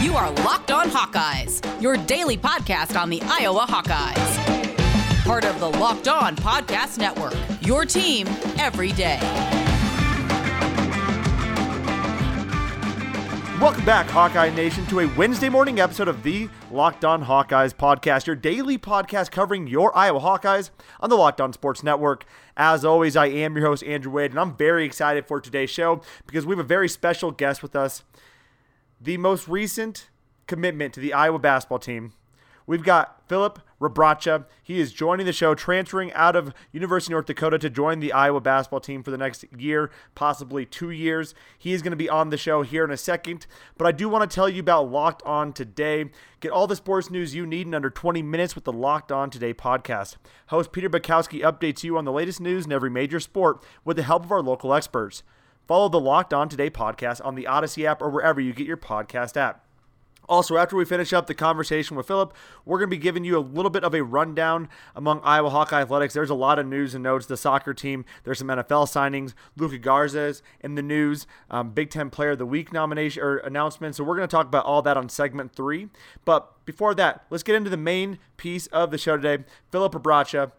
You are Locked On Hawkeyes, your daily podcast on the Iowa Hawkeyes. Part of the Locked On Podcast Network, your team every day. Welcome back, Hawkeye Nation, to a Wednesday morning episode of the Locked On Hawkeyes podcast, your daily podcast covering your Iowa Hawkeyes on the Locked On Sports Network. As always, I am your host, Andrew Wade, and I'm very excited for today's show because we have a very special guest with us. The most recent commitment to the Iowa basketball team. We've got Philip Rebraca. He is joining the show, transferring out of University of North Dakota to join the Iowa basketball team for the next year, possibly two years. He is going to be on the show here in a second. But I do want to tell you about Locked On Today. Get all the sports news you need in under 20 minutes with the Locked On Today podcast. Host Peter Bukowski updates you on the latest news in every major sport with the help of our local experts. Follow the Locked On Today podcast on the Odyssey app or wherever you get your podcast app. Also, after we finish up the conversation with Philip, we're going to be giving you a little bit of a rundown among Iowa Hawkeye athletics. There's a lot of news and notes. The soccer team, there's some NFL signings. Luka Garza's in the news. Um, Big Ten Player of the Week nomination or announcement. So we're going to talk about all that on segment three. But before that, let's get into the main piece of the show today. Philip Rebraca,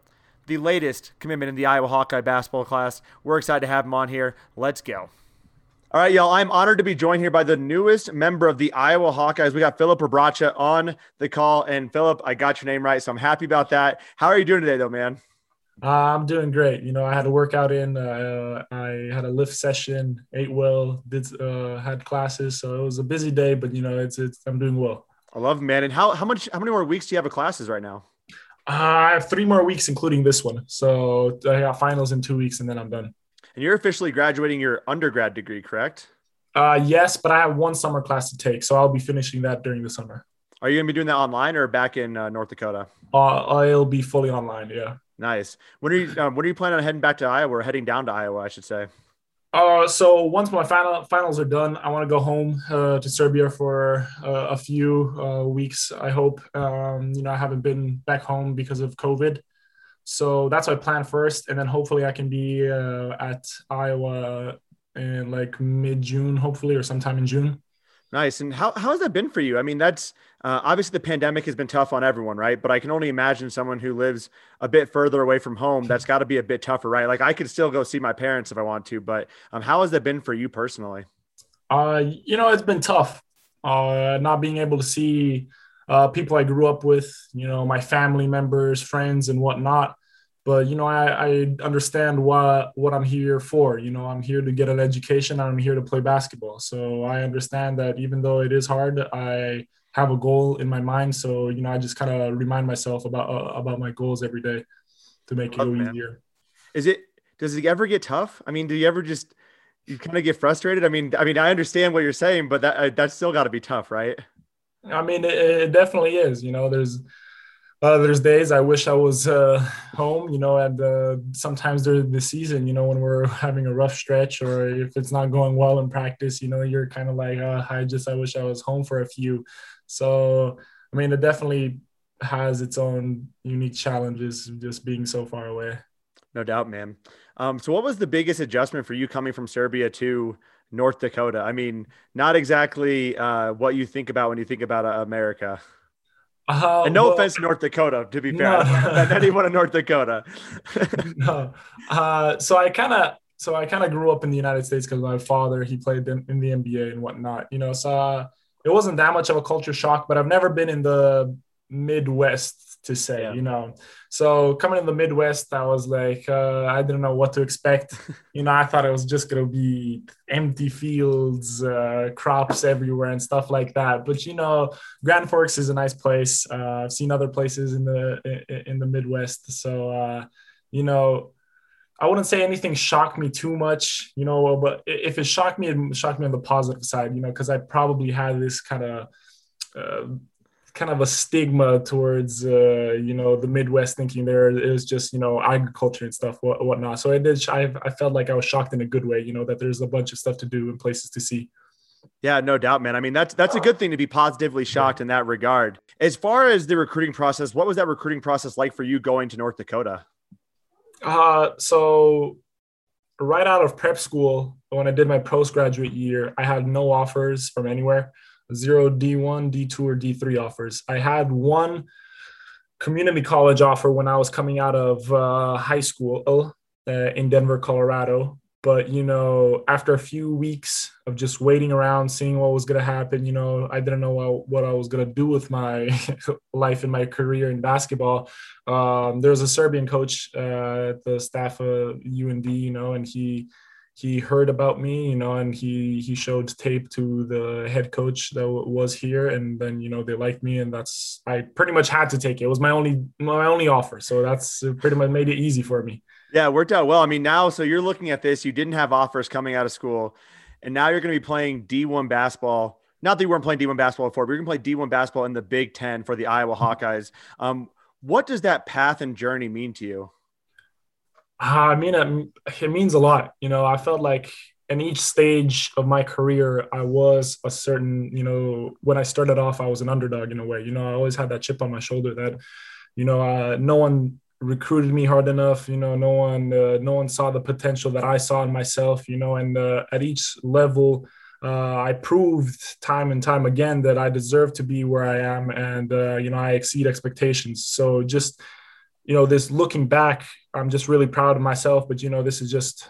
the latest commitment in the Iowa Hawkeye basketball class. We're excited to have him on here. Let's go. All right, y'all. I'm honored to be joined here by the newest member of the Iowa Hawkeyes. We got Philip Rebraca on the call. And Philip, I got your name right, so I'm happy about that. How are you doing today, though, man? Uh, I'm doing great. You know, I had a workout in. Uh, I had a lift session, ate well, did uh, had classes, so it was a busy day. But you know, it's it's I'm doing well. I love, it, man. And how how much how many more weeks do you have of classes right now? Uh, I have three more weeks, including this one. So I got finals in two weeks, and then I'm done. And you're officially graduating your undergrad degree, correct? Uh, yes, but I have one summer class to take, so I'll be finishing that during the summer. Are you going to be doing that online or back in uh, North Dakota? Uh, it'll be fully online. Yeah. Nice. When are you? Um, when are you planning on heading back to Iowa or heading down to Iowa? I should say. Uh, so once my final finals are done, I want to go home uh, to Serbia for uh, a few uh, weeks. I hope. Um, you know, I haven't been back home because of COVID, so that's my plan first, and then hopefully I can be uh, at Iowa in like mid June, hopefully, or sometime in June. Nice. And how, how has that been for you? I mean, that's uh, obviously the pandemic has been tough on everyone, right? But I can only imagine someone who lives a bit further away from home. That's got to be a bit tougher, right? Like I could still go see my parents if I want to, but um, how has that been for you personally? Uh, you know, it's been tough. Uh, not being able to see uh, people I grew up with, you know, my family members, friends, and whatnot but you know I, I understand what what i'm here for. You know i'm here to get an education i'm here to play basketball. So i understand that even though it is hard i have a goal in my mind. So you know i just kind of remind myself about uh, about my goals every day to make it go easier. Is it does it ever get tough? I mean do you ever just you kind of get frustrated? I mean i mean i understand what you're saying but that uh, that's still got to be tough right? I mean it, it definitely is. You know there's uh, there's days I wish I was uh, home, you know, and uh, sometimes during the season, you know, when we're having a rough stretch or if it's not going well in practice, you know, you're kind of like, uh, I just, I wish I was home for a few. So, I mean, it definitely has its own unique challenges just being so far away. No doubt, man. Um, so, what was the biggest adjustment for you coming from Serbia to North Dakota? I mean, not exactly uh, what you think about when you think about uh, America. Uh, and no well, offense, North Dakota. To be fair, no. anyone in North Dakota. no, uh, so I kind of, so I kind of grew up in the United States because my father he played in, in, the NBA and whatnot. You know, so uh, it wasn't that much of a culture shock. But I've never been in the Midwest to say, yeah. you know. So coming in the Midwest, I was like, uh, I didn't know what to expect. you know, I thought it was just gonna be empty fields, uh, crops everywhere, and stuff like that. But you know, Grand Forks is a nice place. Uh, I've seen other places in the in the Midwest, so uh, you know. I wouldn't say anything shocked me too much, you know, but if it shocked me, it shocked me on the positive side, you know, because I probably had this kind of uh, kind of a stigma towards uh, you know the Midwest thinking there is just you know agriculture and stuff what, whatnot. So I did I, I felt like I was shocked in a good way, you know, that there's a bunch of stuff to do and places to see. Yeah, no doubt, man. I mean, that's that's a good thing to be positively shocked in that regard. As far as the recruiting process, what was that recruiting process like for you going to North Dakota? Uh, so right out of prep school, when I did my postgraduate year, I had no offers from anywhere. Zero D1, D2, or D3 offers. I had one community college offer when I was coming out of uh, high school uh, in Denver, Colorado. But, you know, after a few weeks of just waiting around, seeing what was going to happen, you know, I didn't know what, what I was going to do with my life and my career in basketball. Um, there was a Serbian coach uh, at the staff of UND, you know, and he, he heard about me, you know, and he he showed tape to the head coach that was here, and then you know they liked me, and that's I pretty much had to take it. It was my only my only offer, so that's pretty much made it easy for me. Yeah, it worked out well. I mean, now so you're looking at this, you didn't have offers coming out of school, and now you're going to be playing D1 basketball. Not that you weren't playing D1 basketball before, but you're going to play D1 basketball in the Big Ten for the Iowa mm-hmm. Hawkeyes. Um, what does that path and journey mean to you? I mean, it, it means a lot. You know, I felt like in each stage of my career, I was a certain, you know, when I started off, I was an underdog in a way. You know, I always had that chip on my shoulder that, you know, uh, no one recruited me hard enough. You know, no one, uh, no one saw the potential that I saw in myself. You know, and uh, at each level, uh, I proved time and time again that I deserve to be where I am, and uh, you know, I exceed expectations. So just you know, this looking back, I'm just really proud of myself. But you know, this is just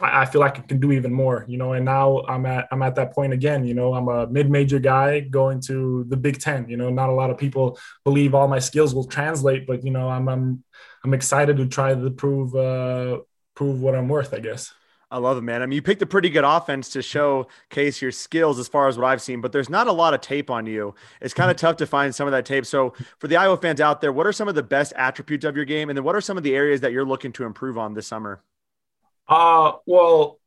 I, feel like I can do even more, you know. And now I'm at I'm at that point again. You know, I'm a mid-major guy going to the Big Ten. You know, not a lot of people believe all my skills will translate, but you know, I'm I'm I'm excited to try to prove uh, prove what I'm worth. I guess. I love it, man. I mean, you picked a pretty good offense to showcase your skills as far as what I've seen, but there's not a lot of tape on you. It's kind of mm-hmm. tough to find some of that tape. So, for the Iowa fans out there, what are some of the best attributes of your game? And then what are some of the areas that you're looking to improve on this summer? Uh, well,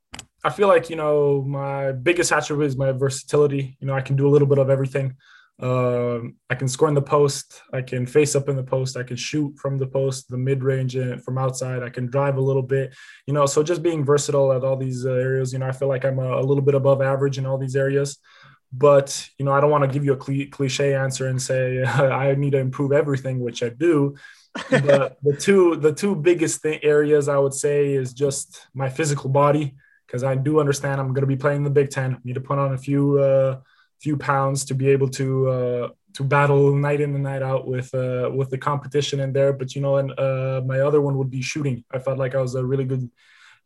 I feel like, you know, my biggest attribute is my versatility. You know, I can do a little bit of everything. Um, I can score in the post. I can face up in the post. I can shoot from the post, the mid range, and from outside. I can drive a little bit. You know, so just being versatile at all these uh, areas. You know, I feel like I'm a, a, little bit above average in all these areas. But you know, I don't want to give you a cliche answer and say I need to improve everything, which I do. but the two the two biggest th- areas I would say is just my physical body because I do understand I'm going to be playing the Big Ten. I need to put on a few. Uh, few pounds to be able to uh, to battle night in and night out with uh, with the competition in there. But you know, and uh, my other one would be shooting. I felt like I was a really good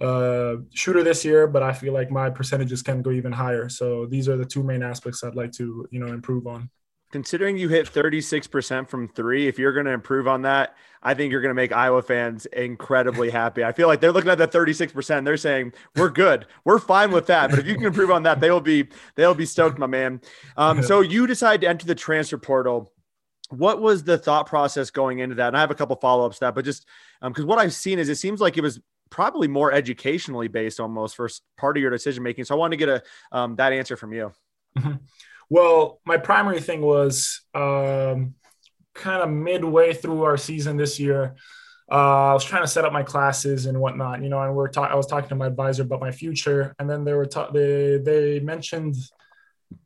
uh, shooter this year, but I feel like my percentages can go even higher. So these are the two main aspects I'd like to you know improve on considering you hit 36% from three, if you're going to improve on that, I think you're going to make Iowa fans incredibly happy. I feel like they're looking at that 36%. They're saying, we're good. We're fine with that. But if you can improve on that, they will be, they'll be stoked, my man. Um, so you decide to enter the transfer portal. What was the thought process going into that? And I have a couple follow-ups to that, but just because um, what I've seen is it seems like it was probably more educationally based almost for part of your decision making. So I want to get a um, that answer from you. Mm-hmm. Well, my primary thing was um, kind of midway through our season this year. Uh, I was trying to set up my classes and whatnot, you know, and we're ta- I was talking to my advisor about my future, and then they were ta- they they mentioned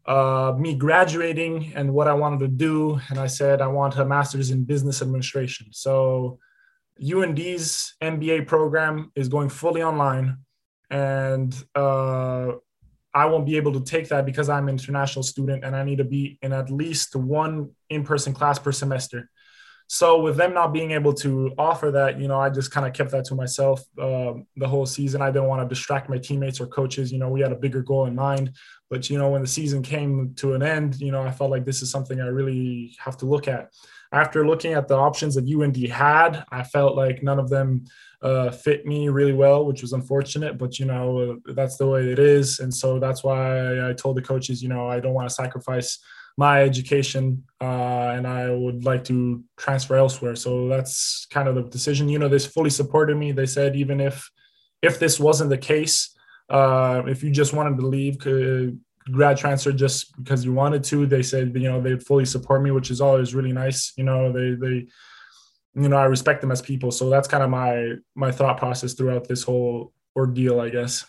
uh, me graduating and what I wanted to do, and I said I want a master's in business administration. So UND's MBA program is going fully online, and uh, I won't be able to take that because I'm an international student and I need to be in at least one in-person class per semester. So with them not being able to offer that, you know, I just kind of kept that to myself um, the whole season. I didn't want to distract my teammates or coaches. You know, we had a bigger goal in mind. But you know, when the season came to an end, you know, I felt like this is something I really have to look at. After looking at the options that UND had, I felt like none of them uh, fit me really well, which was unfortunate. But you know, that's the way it is, and so that's why I told the coaches, you know, I don't want to sacrifice my education, uh, and I would like to transfer elsewhere. So that's kind of the decision. You know, they fully supported me. They said even if if this wasn't the case, uh, if you just wanted to leave, grad transfer just because you wanted to, they said you know they'd fully support me, which is always really nice. You know, they they you know i respect them as people so that's kind of my my thought process throughout this whole ordeal i guess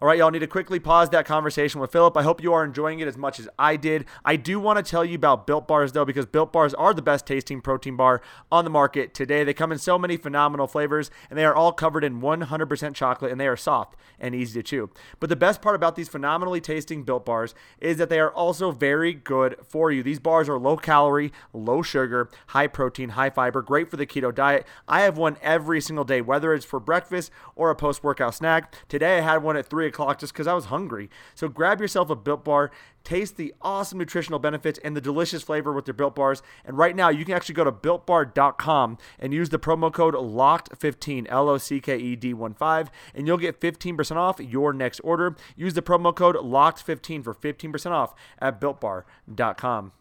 All right, y'all need to quickly pause that conversation with Philip. I hope you are enjoying it as much as I did. I do want to tell you about Built Bars, though, because Built Bars are the best tasting protein bar on the market today. They come in so many phenomenal flavors, and they are all covered in 100% chocolate, and they are soft and easy to chew. But the best part about these phenomenally tasting Built Bars is that they are also very good for you. These bars are low calorie, low sugar, high protein, high fiber, great for the keto diet. I have one every single day, whether it's for breakfast or a post workout snack. Today I had one at 3 o'clock just because I was hungry. So grab yourself a Built Bar, taste the awesome nutritional benefits and the delicious flavor with their Built Bars. And right now, you can actually go to builtbar.com and use the promo code LOCKED15, L O C K E D 1 5, and you'll get 15% off your next order. Use the promo code LOCKED15 for 15% off at builtbar.com.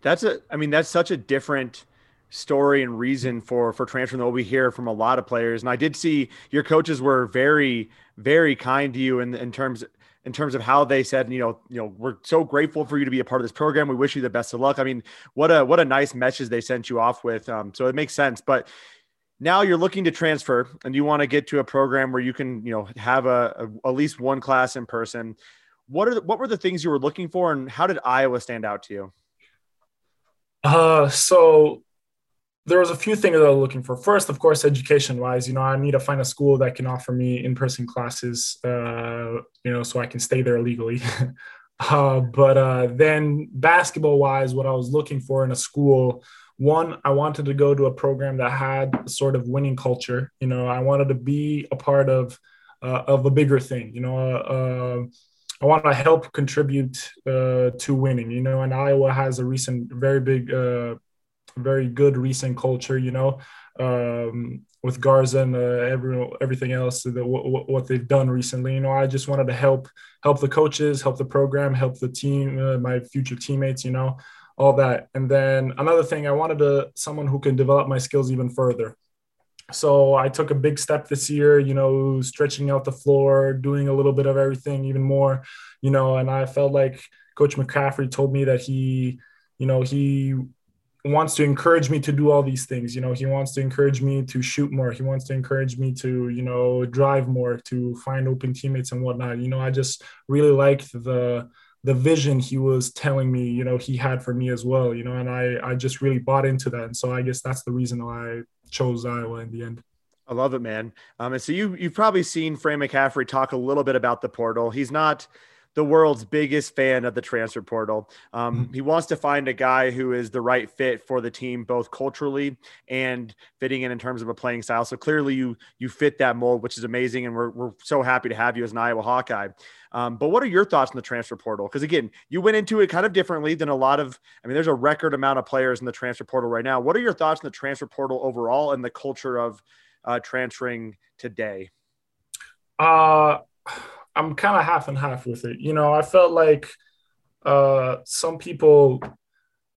That's a, I mean, that's such a different story and reason for for transferring that we hear from a lot of players. And I did see your coaches were very very kind to you in in terms in terms of how they said, you know, you know, we're so grateful for you to be a part of this program. We wish you the best of luck. I mean, what a what a nice message they sent you off with. Um, so it makes sense. But now you're looking to transfer and you want to get to a program where you can, you know, have a, a at least one class in person. What are the, what were the things you were looking for, and how did Iowa stand out to you? Uh, so there was a few things that I was looking for. First, of course, education wise, you know, I need to find a school that can offer me in person classes, uh, you know, so I can stay there legally. uh, but uh, then basketball wise, what I was looking for in a school, one, I wanted to go to a program that had a sort of winning culture. You know, I wanted to be a part of uh, of a bigger thing. You know, uh, I want to help contribute uh, to winning. You know, and Iowa has a recent very big very good recent culture, you know, um, with Garza and uh, every, everything else, that what, what they've done recently. You know, I just wanted to help help the coaches, help the program, help the team, uh, my future teammates, you know, all that. And then another thing, I wanted to someone who can develop my skills even further. So I took a big step this year, you know, stretching out the floor, doing a little bit of everything, even more, you know, and I felt like Coach McCaffery told me that he, you know, he wants to encourage me to do all these things you know he wants to encourage me to shoot more he wants to encourage me to you know drive more to find open teammates and whatnot you know i just really liked the the vision he was telling me you know he had for me as well you know and i i just really bought into that and so i guess that's the reason why i chose iowa in the end I love it, man. Um, and so you you've probably seen Fran McCaffery talk a little bit about the portal. He's not the world's biggest fan of the transfer portal. Um, mm-hmm. He wants to find a guy who is the right fit for the team, both culturally and fitting in in terms of a playing style. So clearly, you you fit that mold, which is amazing, and we're we're so happy to have you as an Iowa Hawkeye. Um, but what are your thoughts on the transfer portal? Because again, you went into it kind of differently than a lot of. I mean, there's a record amount of players in the transfer portal right now. What are your thoughts on the transfer portal overall and the culture of uh, transferring today? Uh I'm kind of half and half with it. You know, I felt like uh, some people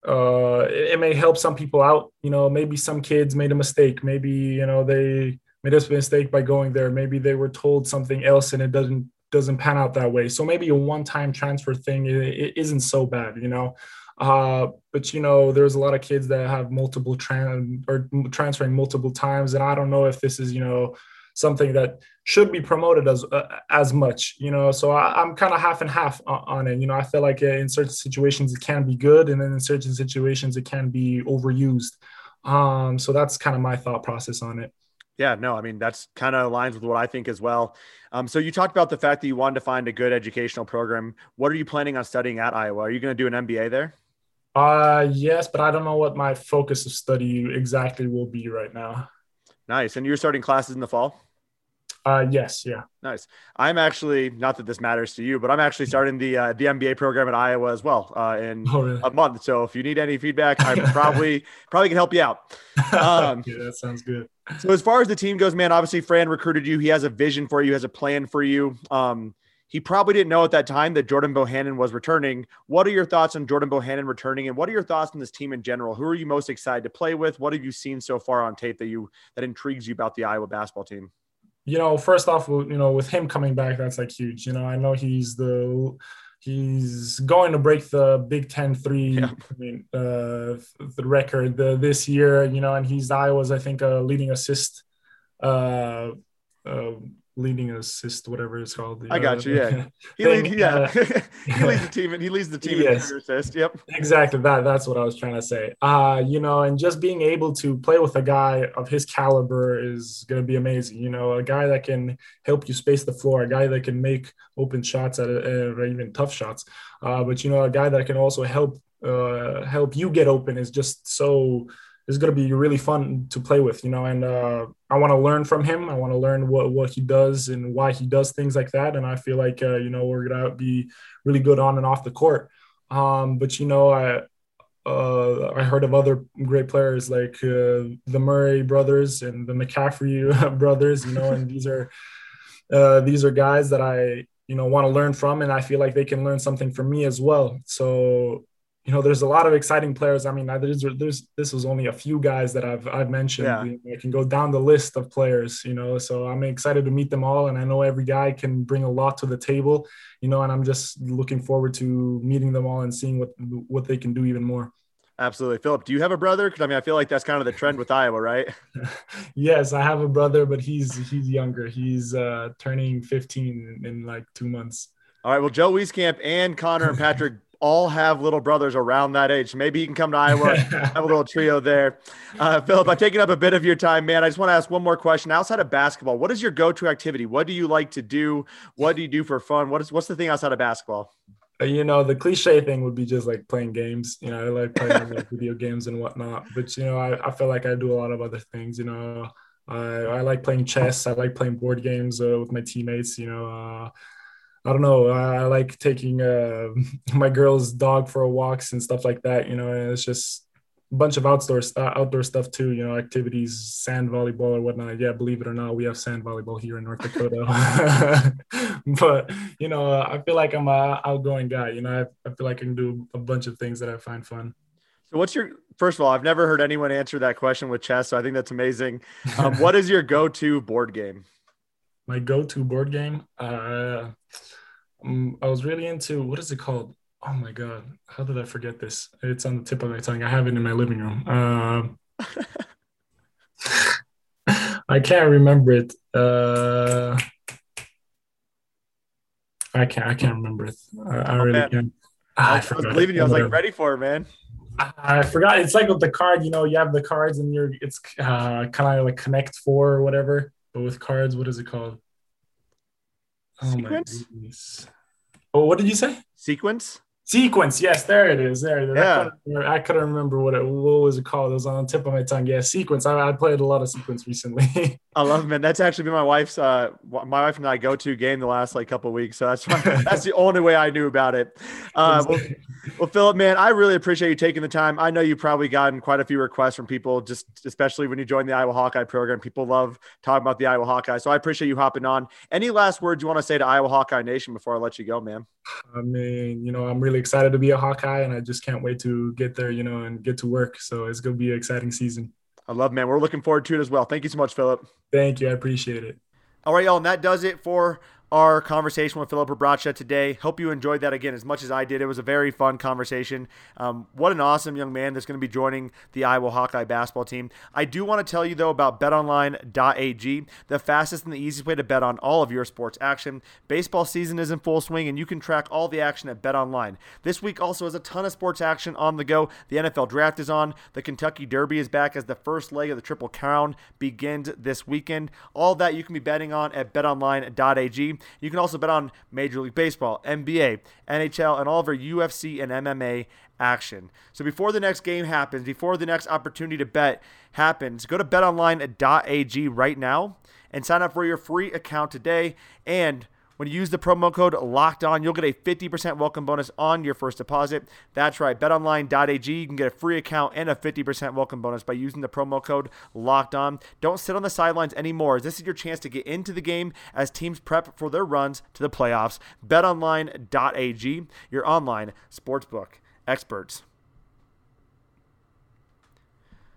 uh, it, it, may help some people out. You know, maybe some kids made a mistake. Maybe you know they made a mistake by going there. Maybe they were told something else and it doesn't doesn't pan out that way. So maybe a one-time transfer thing it, it isn't so bad. You know. Uh, but you know, there's a lot of kids that have multiple trans or transferring multiple times, and I don't know if this is you know something that should be promoted as uh, as much you know so I, am kind of half and half on, it you know i feel like uh, in certain situations it can be good and then in certain situations it can be overused um so that's kind of my thought process on it yeah, no, I mean, that's kind of aligns with what I think as well. Um, so you talked about the fact that you wanted to find a good educational program. What are you planning on studying at Iowa? Are you going to do an MBA there? Uh, yes, but I don't know what my focus of study exactly will be right now. Nice. And you're starting classes in the fall? Uh, yes, yeah. Nice. I'm actually not that this matters to you, but I'm actually starting the uh, the MBA program at Iowa as well uh, in oh, really? a month. So if you need any feedback, I probably probably can help you out. Um, yeah, that sounds good. So as far as the team goes, man, obviously Fran recruited you. He has a vision for you, has a plan for you. Um, he probably didn't know at that time that Jordan Bohannon was returning. What are your thoughts on Jordan Bohannon returning, and what are your thoughts on this team in general? Who are you most excited to play with? What have you seen so far on tape that you that intrigues you about the Iowa basketball team? you know, first off, you know, with him coming back, that's like huge. You know, I know he's the he's going to break the Big Ten three yeah. I mean, uh, the record the, this year. You know, and he's Iowa's I think a leading assist uh, uh, leading assist, whatever it's called. I got you. Yeah, he leads. Yeah, uh, he leads the team, and he leads the team yes. in assist. Yep, exactly. That that's what I was trying to say. Uh, you know, and just being able to play with a guy of his caliber is going to be amazing. You know, a guy that can help you space the floor, a guy that can make open shots at a, or even tough shots. Uh, but you know, a guy that can also help uh, help you get open is just so is going to be really fun to play with, you know. And uh, I want to learn from him. I want to learn what what he does and why he does things like that. And I feel like uh, you know we're to be really good on and off the court. Um, but you know, I uh, I heard of other great players like uh, the Murray brothers and the McCaffery brothers. You know, and these are uh, these are guys that I you know want to learn from, and I feel like they can learn something from me as well. So you know, there's a lot of exciting players. I mean, there's, there's this was only a few guys that I've I've mentioned. Yeah. I can go down the list of players, you know. So I'm excited to meet them all, and I know every guy can bring a lot to the table, you know. And I'm just looking forward to meeting them all and seeing what what they can do even more. Absolutely, Philip. Do you have a brother? Because I mean, I feel like that's kind of the trend with Iowa, right? yes, I have a brother, but he's he's younger. He's uh, turning 15 in, in like two months. All right. Well, Joe Wieskamp and Connor and Patrick all have little brothers around that age. Maybe you can come to Iowa, have a little trio there. Uh, Philip, I've taken up a bit of your time, man. I just want to ask one more question. Outside of basketball, what is your go-to activity? What do you like to do? What do you do for fun? What is what's the thing outside of basketball? Uh, you know, the cliche thing would be just like playing games. You know, I like playing like video games and whatnot. But you know, I, I feel like I do a lot of other things. You know, I, I like playing chess. I like playing board games uh, with my teammates. You know. Uh, I don't know. I, like taking uh, my girl's dog for walks and stuff like that. You know, and it's just a bunch of outdoor uh, outdoor stuff too. You know, activities, sand volleyball or whatnot. Yeah, believe it or not, we have sand volleyball here in North Dakota. but you know, I feel like I'm a outgoing guy. You know, I, I feel like I can do a bunch of things that I find fun. So, what's your first of all? I've never heard anyone answer that question with chess, so I think that's amazing. Um, what is your go-to board game? My go-to board game. Uh, um, I was really into what is it called? Oh my god, how did I forget this? It's on the tip of my tongue. I have it in my living room. Uh, I can't remember it. Uh, I can't. I can't remember it. I, I oh, really man. can't. Ah, I, I was believing you. I was like ready for it, man. I forgot. It's like with the card. You know, you have the cards, and you're. It's uh, kind of like Connect Four or whatever. But with cards, what is it called? Oh Sequence? Oh, what did you say? Sequence? Sequence, yes, there it is. There, yeah. I couldn't, remember what it what was it called. It was on the tip of my tongue. Yeah, sequence. I, I played a lot of sequence recently. I love it, man. That's actually been my wife's uh my wife and I go to game the last like couple weeks. So that's that's the only way I knew about it. Uh, well, well, Philip, man, I really appreciate you taking the time. I know you've probably gotten quite a few requests from people, just especially when you joined the Iowa Hawkeye program. People love talking about the Iowa Hawkeye. So I appreciate you hopping on. Any last words you want to say to Iowa Hawkeye Nation before I let you go, man? I mean, you know, I'm really excited to be a Hawkeye, and I just can't wait to get there, you know, and get to work. So it's going to be an exciting season. I love, man. We're looking forward to it as well. Thank you so much, Philip. Thank you. I appreciate it. All right, y'all. And that does it for our conversation with Philip Rebraca today. Hope you enjoyed that again as much as I did. It was a very fun conversation. Um, what an awesome young man that's going to be joining the Iowa Hawkeye basketball team. I do want to tell you, though, about betonline.ag, the fastest and the easiest way to bet on all of your sports action. Baseball season is in full swing, and you can track all the action at BetOnline. This week also has a ton of sports action on the go. The NFL draft is on. The Kentucky Derby is back as the first leg of the Triple Crown begins this weekend. All that you can be betting on at betonline.ag. You can also bet on Major League Baseball, NBA, NHL, and all of our UFC and MMA action. So before the next game happens, before the next opportunity to bet happens, go to betonline.ag right now and sign up for your free account today. And when you use the promo code locked on, you'll get a 50% welcome bonus on your first deposit. That's right, betonline.ag. You can get a free account and a 50% welcome bonus by using the promo code locked on. Don't sit on the sidelines anymore. This is your chance to get into the game as teams prep for their runs to the playoffs. betonline.ag, your online sportsbook experts.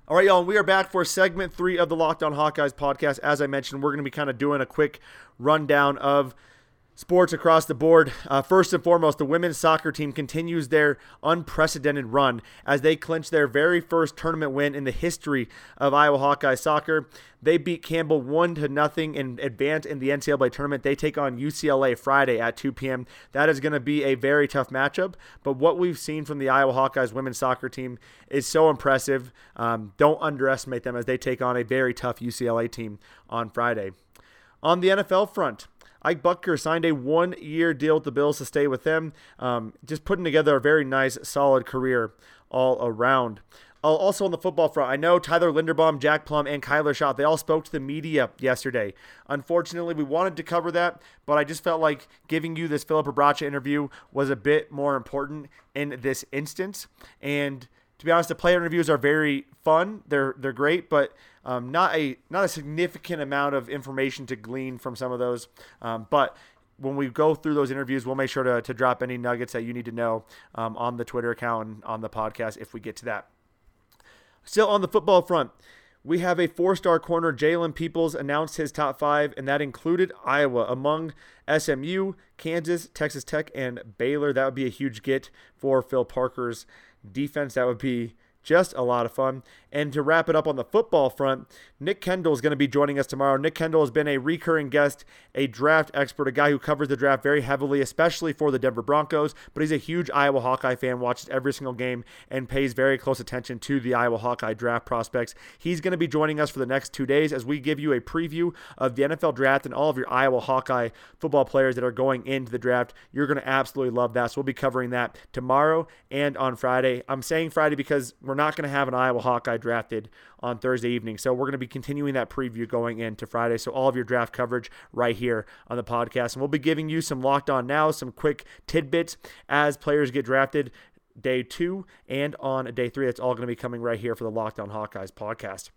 All right, y'all, we are back for segment three of the Locked On Hawkeyes podcast. As I mentioned, we're going to be kind of doing a quick rundown of sports across the board. Uh, first and foremost, the women's soccer team continues their unprecedented run as they clinch their very first tournament win in the history of Iowa Hawkeye soccer. They beat Campbell one to nothing and advance in the NCAA tournament. They take on UCLA Friday at 2 p.m. That is going to be a very tough matchup. But what we've seen from the Iowa Hawkeyes women's soccer team is so impressive. Um, don't underestimate them as they take on a very tough UCLA team on Friday. On the NFL front, Ike Boettger signed a one year deal with the Bills to stay with them. Um, just putting together a very nice, solid career all around. Uh, also on the football front, I know Tyler Linderbaum, Jack Plumb, and Kyler Schott, they all spoke to the media yesterday. Unfortunately, we wanted to cover that, but I just felt like giving you this Philip Rebraca interview was a bit more important in this instance. And to be honest, the player interviews are very fun. They're they're great, but um, not a not a significant amount of information to glean from some of those. Um, but when we go through those interviews, we'll make sure to, to drop any nuggets that you need to know um, on the Twitter account and on the podcast if we get to that. Still on the football front, we have a four star corner. Jalen Peoples announced his top five, and that included Iowa among SMU, Kansas, Texas Tech, and Baylor. That would be a huge get for Phil Parker's defense. That would be just a lot of fun. And to wrap it up on the football front, Nick Kendall is going to be joining us tomorrow. Nick Kendall has been a recurring guest, a draft expert, a guy who covers the draft very heavily, especially for the Denver Broncos. But he's a huge Iowa Hawkeye fan, watches every single game, and pays very close attention to the Iowa Hawkeye draft prospects. He's going to be joining us for the next two days as we give you a preview of the NFL draft and all of your Iowa Hawkeye football players that are going into the draft. You're going to absolutely love that. So we'll be covering that tomorrow and on Friday. I'm saying Friday because we're not going to have an Iowa Hawkeye drafted on Thursday evening. So we're going to be continuing that preview going into Friday. So all of your draft coverage right here on the podcast. And we'll be giving you some locked on now, some quick tidbits as players get drafted day two and on day three. That's all going to be coming right here for the Locked On Hawkeyes podcast.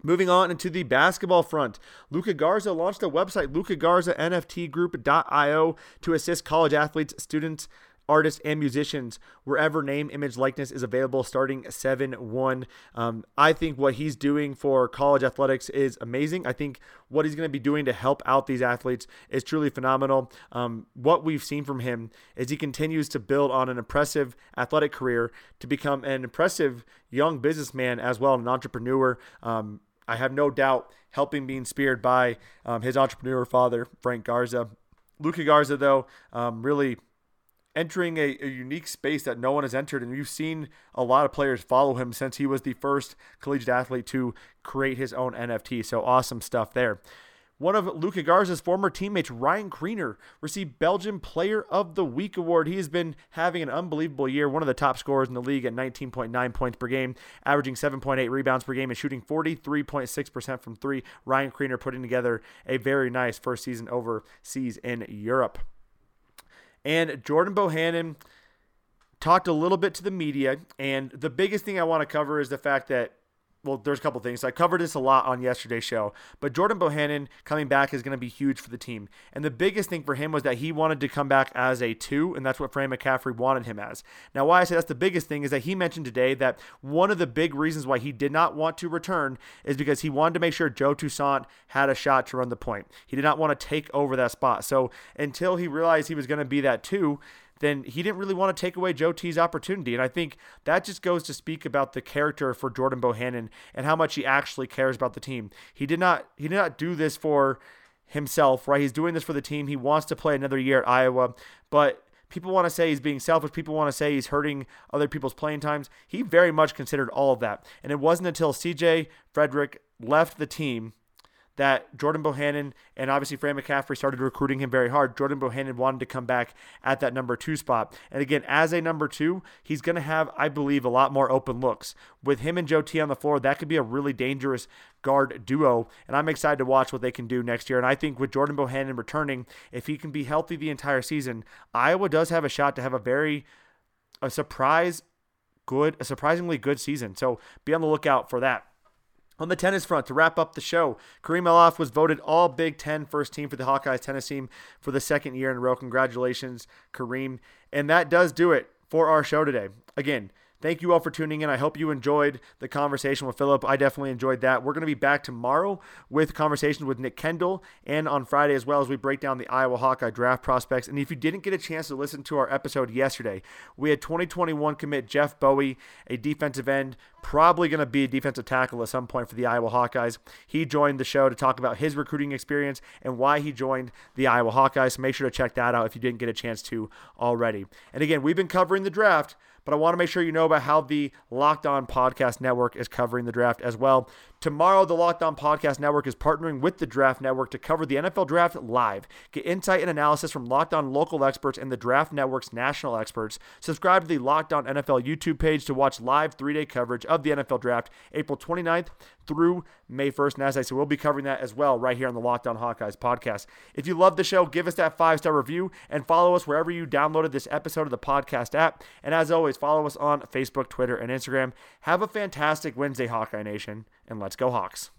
Moving on into the basketball front, Luka Garza launched a website, lukagarza.nftgroup.io, to assist college athletes, students, artists and musicians wherever name, image, likeness is available starting 7 1. Um, I think what he's doing for college athletics is amazing. I think what he's going to be doing to help out these athletes is truly phenomenal. Um, what we've seen from him is he continues to build on an impressive athletic career to become an impressive young businessman as well, an entrepreneur. Um, I have no doubt helping being speared by um, his entrepreneur father, Frank Garza. Luka Garza, though, um, really entering a, a, unique space that no one has entered. And you've seen a lot of players follow him since he was the first collegiate athlete to create his own NFT. So awesome stuff there. One of Luka Garza's former teammates, Ryan Kriener, received Belgian Player of the Week award. He has been having an unbelievable year, one of the top scorers in the league at 19.9 points per game, averaging 7.8 rebounds per game, and shooting 43.6% from three. Ryan Kriener putting together a very nice first season overseas in Europe. And Jordan Bohannon talked a little bit to the media. And the biggest thing I want to cover is the fact that well, there's a couple things. I covered this a lot on yesterday's show, but Jordan Bohannon coming back is going to be huge for the team. And the biggest thing for him was that he wanted to come back as a two, and that's what Fran McCaffery wanted him as. Now, why I say that's the biggest thing is that he mentioned today that one of the big reasons why he did not want to return is because he wanted to make sure Joe Toussaint had a shot to run the point. He did not want to take over that spot. So until he realized he was going to be that two, then he didn't really want to take away Joe T's opportunity. And I think that just goes to speak about the character for Jordan Bohannon and how much he actually cares about the team. He did not he did not do this for himself, right? He's doing this for the team. He wants to play another year at Iowa, but people want to say he's being selfish. People want to say he's hurting other people's playing times. He very much considered all of that. And it wasn't until CJ Frederick left the team that Jordan Bohannon and obviously Fran McCaffery started recruiting him very hard. Jordan Bohannon wanted to come back at that number two spot. And again, as a number two, he's going to have, I believe, a lot more open looks. With him and Joe T on the floor, that could be a really dangerous guard duo. And I'm excited to watch what they can do next year. And I think with Jordan Bohannon returning, if he can be healthy the entire season, Iowa does have a shot to have a very a surprise good, a surprisingly good season. So be on the lookout for that. On the tennis front, to wrap up the show, Kareem Allaf was voted All Big Ten first team for the Hawkeyes tennis team for the second year in a row. Congratulations, Kareem. And that does do it for our show today. Again, Thank you all for tuning in. I hope you enjoyed the conversation with Philip. I definitely enjoyed that. We're going to be back tomorrow with conversations with Nick Kendall and on Friday as well as we break down the Iowa Hawkeye draft prospects. And if you didn't get a chance to listen to our episode yesterday, we had 2021 commit Jeff Bowie, a defensive end, probably going to be a defensive tackle at some point for the Iowa Hawkeyes. He joined the show to talk about his recruiting experience and why he joined the Iowa Hawkeyes. So make sure to check that out if you didn't get a chance to already. And again, we've been covering the draft but I want to make sure you know about how the Locked On Podcast Network is covering the draft as well. Tomorrow, the Locked On Podcast Network is partnering with the Draft Network to cover the NFL Draft live. Get insight and analysis from Locked On local experts and the Draft Network's national experts. Subscribe to the Locked On NFL YouTube page to watch live three day coverage of the NFL Draft April 29th through May 1st. And as I said, we'll be covering that as well right here on the Locked On Hawkeyes podcast. If you love the show, give us that five star review and follow us wherever you downloaded this episode of the podcast app. And as always, follow us on Facebook, Twitter, and Instagram. Have a fantastic Wednesday, Hawkeye Nation, and let's go Hawks.